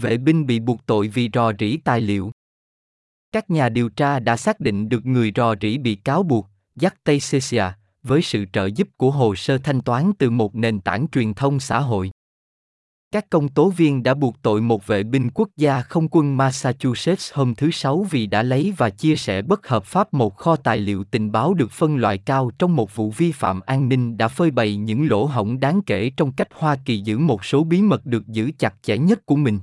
Vệ binh bị buộc tội vì rò rỉ tài liệu. Các nhà điều tra đã xác định được người rò rỉ bị cáo buộc, Jack Teixeira, với sự trợ giúp của hồ sơ thanh toán từ một nền tảng truyền thông xã hội. Các công tố viên đã buộc tội một vệ binh quốc gia không quân Massachusetts hôm thứ Sáu vì đã lấy và chia sẻ bất hợp pháp một kho tài liệu tình báo được phân loại cao trong một vụ vi phạm an ninh đã phơi bày những lỗ hổng đáng kể trong cách Hoa Kỳ giữ một số bí mật được giữ chặt chẽ nhất của mình.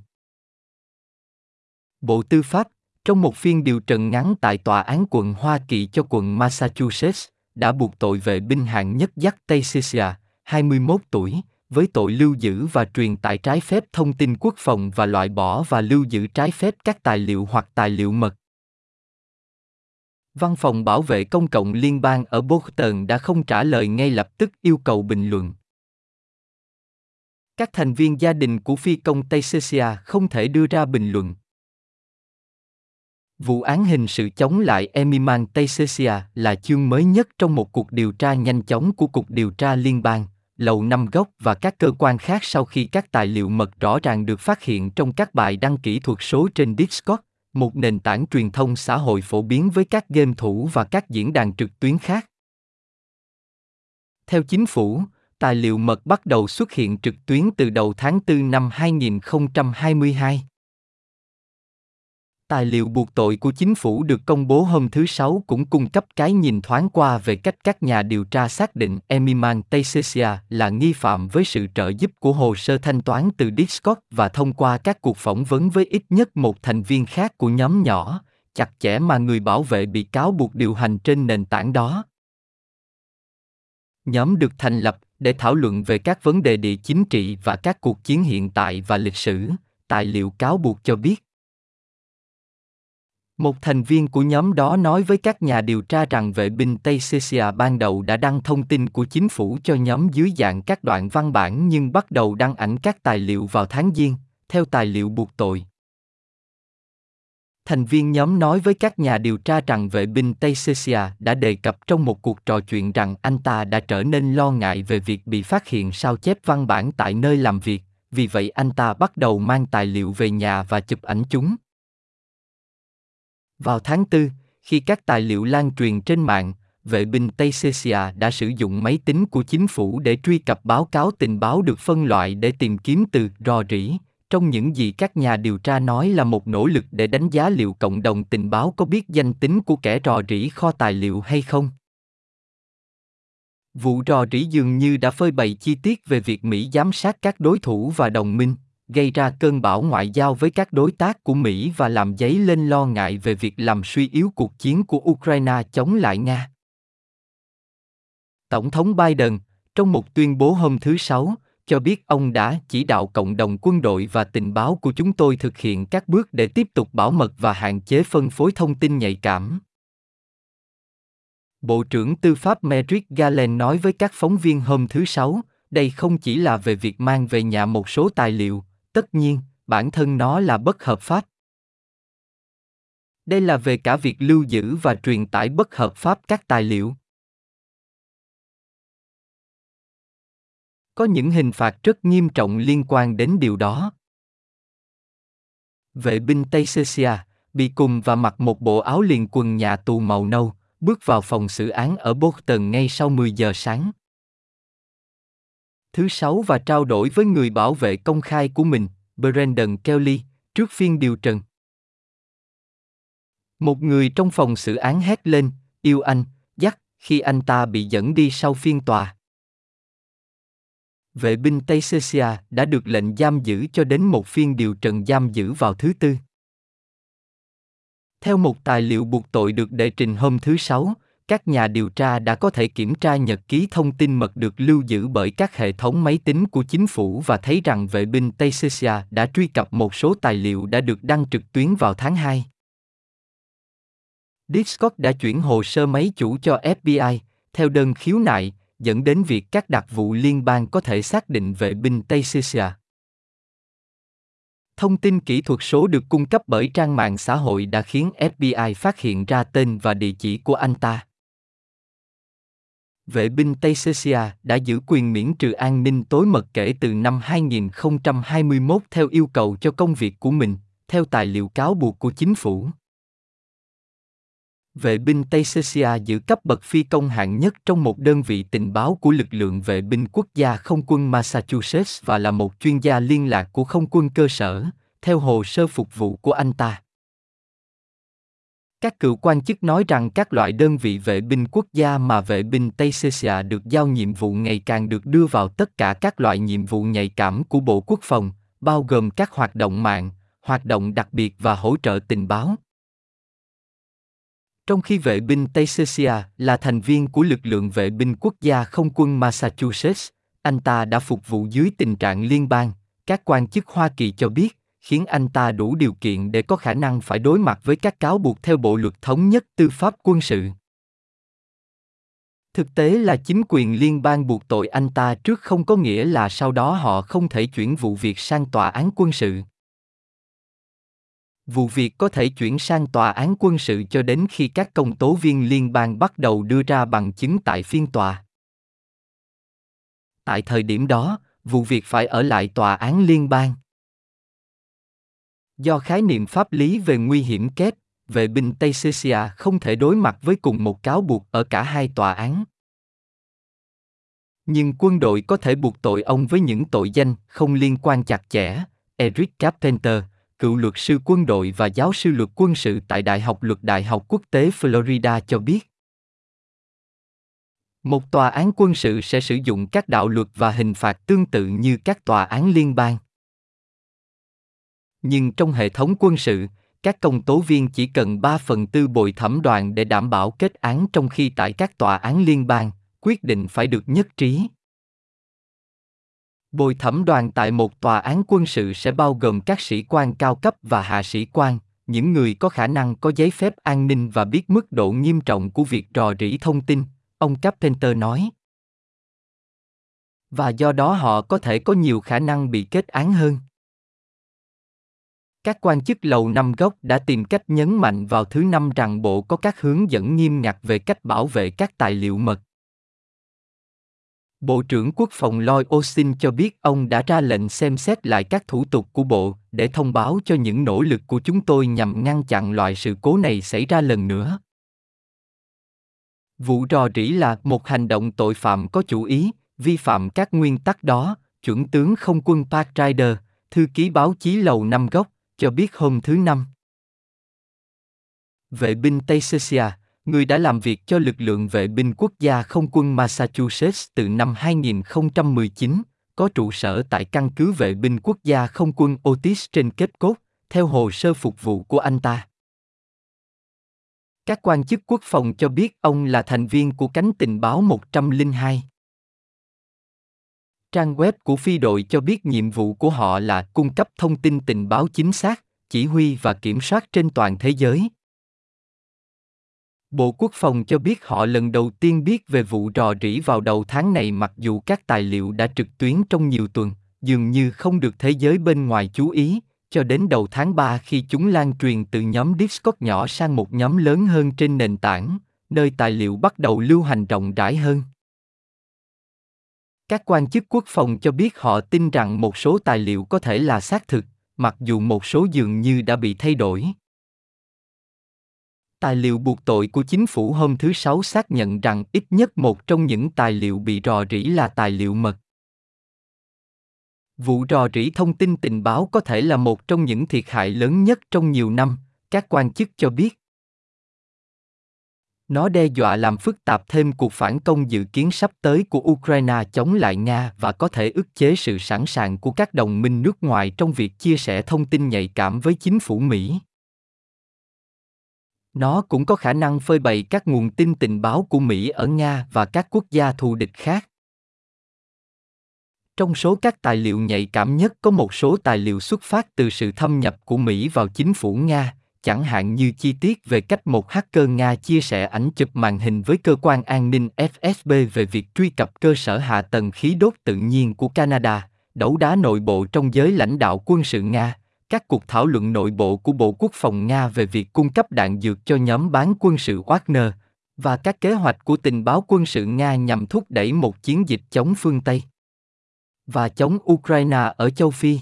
Bộ Tư pháp, trong một phiên điều trần ngắn tại tòa án quận Hoa Kỳ cho quận Massachusetts, đã buộc tội vệ binh hạng nhất Jack Teixeira, 21 tuổi, với tội lưu giữ và truyền tải trái phép thông tin quốc phòng và loại bỏ và lưu giữ trái phép các tài liệu hoặc tài liệu mật. Văn phòng bảo vệ công cộng liên bang ở Boston đã không trả lời ngay lập tức yêu cầu bình luận. Các thành viên gia đình của phi công Teixeira không thể đưa ra bình luận. Vụ án hình sự chống lại Emiman Teixeira là chương mới nhất trong một cuộc điều tra nhanh chóng của Cục Điều tra Liên bang, Lầu Năm Góc và các cơ quan khác sau khi các tài liệu mật rõ ràng được phát hiện trong các bài đăng kỹ thuật số trên Discord, một nền tảng truyền thông xã hội phổ biến với các game thủ và các diễn đàn trực tuyến khác. Theo chính phủ, tài liệu mật bắt đầu xuất hiện trực tuyến từ đầu tháng 4 năm 2022. Tài liệu buộc tội của chính phủ được công bố hôm thứ Sáu cũng cung cấp cái nhìn thoáng qua về cách các nhà điều tra xác định Emiman Teixeira là nghi phạm với sự trợ giúp của hồ sơ thanh toán từ Discord và thông qua các cuộc phỏng vấn với ít nhất một thành viên khác của nhóm nhỏ, chặt chẽ mà người bảo vệ bị cáo buộc điều hành trên nền tảng đó. Nhóm được thành lập để thảo luận về các vấn đề địa chính trị và các cuộc chiến hiện tại và lịch sử, tài liệu cáo buộc cho biết một thành viên của nhóm đó nói với các nhà điều tra rằng vệ binh Tây Cecia ban đầu đã đăng thông tin của chính phủ cho nhóm dưới dạng các đoạn văn bản nhưng bắt đầu đăng ảnh các tài liệu vào tháng Giêng, theo tài liệu buộc tội. Thành viên nhóm nói với các nhà điều tra rằng vệ binh Tây Cecia đã đề cập trong một cuộc trò chuyện rằng anh ta đã trở nên lo ngại về việc bị phát hiện sao chép văn bản tại nơi làm việc, vì vậy anh ta bắt đầu mang tài liệu về nhà và chụp ảnh chúng. Vào tháng 4, khi các tài liệu lan truyền trên mạng, vệ binh Tây Cecia đã sử dụng máy tính của chính phủ để truy cập báo cáo tình báo được phân loại để tìm kiếm từ rò rỉ, trong những gì các nhà điều tra nói là một nỗ lực để đánh giá liệu cộng đồng tình báo có biết danh tính của kẻ rò rỉ kho tài liệu hay không. Vụ rò rỉ dường như đã phơi bày chi tiết về việc Mỹ giám sát các đối thủ và đồng minh gây ra cơn bão ngoại giao với các đối tác của Mỹ và làm dấy lên lo ngại về việc làm suy yếu cuộc chiến của Ukraine chống lại Nga. Tổng thống Biden, trong một tuyên bố hôm thứ Sáu, cho biết ông đã chỉ đạo cộng đồng quân đội và tình báo của chúng tôi thực hiện các bước để tiếp tục bảo mật và hạn chế phân phối thông tin nhạy cảm. Bộ trưởng Tư pháp Merrick Garland nói với các phóng viên hôm thứ Sáu, đây không chỉ là về việc mang về nhà một số tài liệu, tất nhiên bản thân nó là bất hợp pháp. Đây là về cả việc lưu giữ và truyền tải bất hợp pháp các tài liệu. Có những hình phạt rất nghiêm trọng liên quan đến điều đó. Vệ binh tây Cecia, bị cùng và mặc một bộ áo liền quần nhà tù màu nâu, bước vào phòng xử án ở Boston ngay sau 10 giờ sáng thứ sáu và trao đổi với người bảo vệ công khai của mình, Brandon Kelly, trước phiên điều trần. Một người trong phòng xử án hét lên, yêu anh, dắt, khi anh ta bị dẫn đi sau phiên tòa. Vệ binh Tây Cecia đã được lệnh giam giữ cho đến một phiên điều trần giam giữ vào thứ tư. Theo một tài liệu buộc tội được đệ trình hôm thứ Sáu, các nhà điều tra đã có thể kiểm tra nhật ký thông tin mật được lưu giữ bởi các hệ thống máy tính của chính phủ và thấy rằng vệ binh Tây đã truy cập một số tài liệu đã được đăng trực tuyến vào tháng 2. Discord đã chuyển hồ sơ máy chủ cho FBI, theo đơn khiếu nại, dẫn đến việc các đặc vụ liên bang có thể xác định vệ binh Tây Thông tin kỹ thuật số được cung cấp bởi trang mạng xã hội đã khiến FBI phát hiện ra tên và địa chỉ của anh ta. Vệ binh Tây Cesia đã giữ quyền miễn trừ an ninh tối mật kể từ năm 2021 theo yêu cầu cho công việc của mình, theo tài liệu cáo buộc của chính phủ. Vệ binh Tây Cesia giữ cấp bậc phi công hạng nhất trong một đơn vị tình báo của lực lượng vệ binh quốc gia không quân Massachusetts và là một chuyên gia liên lạc của không quân cơ sở, theo hồ sơ phục vụ của anh ta. Các cựu quan chức nói rằng các loại đơn vị vệ binh quốc gia mà vệ binh Tây Cesia được giao nhiệm vụ ngày càng được đưa vào tất cả các loại nhiệm vụ nhạy cảm của Bộ Quốc phòng, bao gồm các hoạt động mạng, hoạt động đặc biệt và hỗ trợ tình báo. Trong khi vệ binh Tây Cesia là thành viên của lực lượng vệ binh quốc gia không quân Massachusetts, anh ta đã phục vụ dưới tình trạng liên bang, các quan chức Hoa Kỳ cho biết, khiến anh ta đủ điều kiện để có khả năng phải đối mặt với các cáo buộc theo Bộ luật thống nhất tư pháp quân sự. Thực tế là chính quyền liên bang buộc tội anh ta trước không có nghĩa là sau đó họ không thể chuyển vụ việc sang tòa án quân sự. Vụ việc có thể chuyển sang tòa án quân sự cho đến khi các công tố viên liên bang bắt đầu đưa ra bằng chứng tại phiên tòa. Tại thời điểm đó, vụ việc phải ở lại tòa án liên bang. Do khái niệm pháp lý về nguy hiểm kép, vệ binh Tây Cecia không thể đối mặt với cùng một cáo buộc ở cả hai tòa án. Nhưng quân đội có thể buộc tội ông với những tội danh không liên quan chặt chẽ. Eric Carpenter, cựu luật sư quân đội và giáo sư luật quân sự tại Đại học Luật Đại học Quốc tế Florida cho biết. Một tòa án quân sự sẽ sử dụng các đạo luật và hình phạt tương tự như các tòa án liên bang. Nhưng trong hệ thống quân sự, các công tố viên chỉ cần 3 phần tư bồi thẩm đoàn để đảm bảo kết án trong khi tại các tòa án liên bang, quyết định phải được nhất trí. Bồi thẩm đoàn tại một tòa án quân sự sẽ bao gồm các sĩ quan cao cấp và hạ sĩ quan, những người có khả năng có giấy phép an ninh và biết mức độ nghiêm trọng của việc rò rỉ thông tin, ông Carpenter nói. Và do đó họ có thể có nhiều khả năng bị kết án hơn. Các quan chức lầu năm góc đã tìm cách nhấn mạnh vào thứ năm rằng bộ có các hướng dẫn nghiêm ngặt về cách bảo vệ các tài liệu mật. Bộ trưởng Quốc phòng Lloyd Austin cho biết ông đã ra lệnh xem xét lại các thủ tục của bộ để thông báo cho những nỗ lực của chúng tôi nhằm ngăn chặn loại sự cố này xảy ra lần nữa. Vụ rò rỉ là một hành động tội phạm có chủ ý, vi phạm các nguyên tắc đó, chuẩn tướng không quân Park Rider, thư ký báo chí Lầu Năm Góc, cho biết hôm thứ Năm. Vệ binh Tây Cecia, người đã làm việc cho lực lượng vệ binh quốc gia không quân Massachusetts từ năm 2019, có trụ sở tại căn cứ vệ binh quốc gia không quân Otis trên Cape Cod, theo hồ sơ phục vụ của anh ta. Các quan chức quốc phòng cho biết ông là thành viên của cánh tình báo 102. Trang web của phi đội cho biết nhiệm vụ của họ là cung cấp thông tin tình báo chính xác, chỉ huy và kiểm soát trên toàn thế giới. Bộ Quốc phòng cho biết họ lần đầu tiên biết về vụ rò rỉ vào đầu tháng này mặc dù các tài liệu đã trực tuyến trong nhiều tuần, dường như không được thế giới bên ngoài chú ý, cho đến đầu tháng 3 khi chúng lan truyền từ nhóm Discord nhỏ sang một nhóm lớn hơn trên nền tảng, nơi tài liệu bắt đầu lưu hành rộng rãi hơn. Các quan chức quốc phòng cho biết họ tin rằng một số tài liệu có thể là xác thực, mặc dù một số dường như đã bị thay đổi. Tài liệu buộc tội của chính phủ hôm thứ Sáu xác nhận rằng ít nhất một trong những tài liệu bị rò rỉ là tài liệu mật. Vụ rò rỉ thông tin tình báo có thể là một trong những thiệt hại lớn nhất trong nhiều năm, các quan chức cho biết. Nó đe dọa làm phức tạp thêm cuộc phản công dự kiến sắp tới của Ukraine chống lại Nga và có thể ức chế sự sẵn sàng của các đồng minh nước ngoài trong việc chia sẻ thông tin nhạy cảm với chính phủ Mỹ. Nó cũng có khả năng phơi bày các nguồn tin tình báo của Mỹ ở Nga và các quốc gia thù địch khác. Trong số các tài liệu nhạy cảm nhất có một số tài liệu xuất phát từ sự thâm nhập của Mỹ vào chính phủ Nga, chẳng hạn như chi tiết về cách một hacker Nga chia sẻ ảnh chụp màn hình với cơ quan an ninh FSB về việc truy cập cơ sở hạ tầng khí đốt tự nhiên của Canada, đấu đá nội bộ trong giới lãnh đạo quân sự Nga, các cuộc thảo luận nội bộ của Bộ Quốc phòng Nga về việc cung cấp đạn dược cho nhóm bán quân sự Wagner, và các kế hoạch của tình báo quân sự Nga nhằm thúc đẩy một chiến dịch chống phương Tây và chống Ukraine ở châu Phi.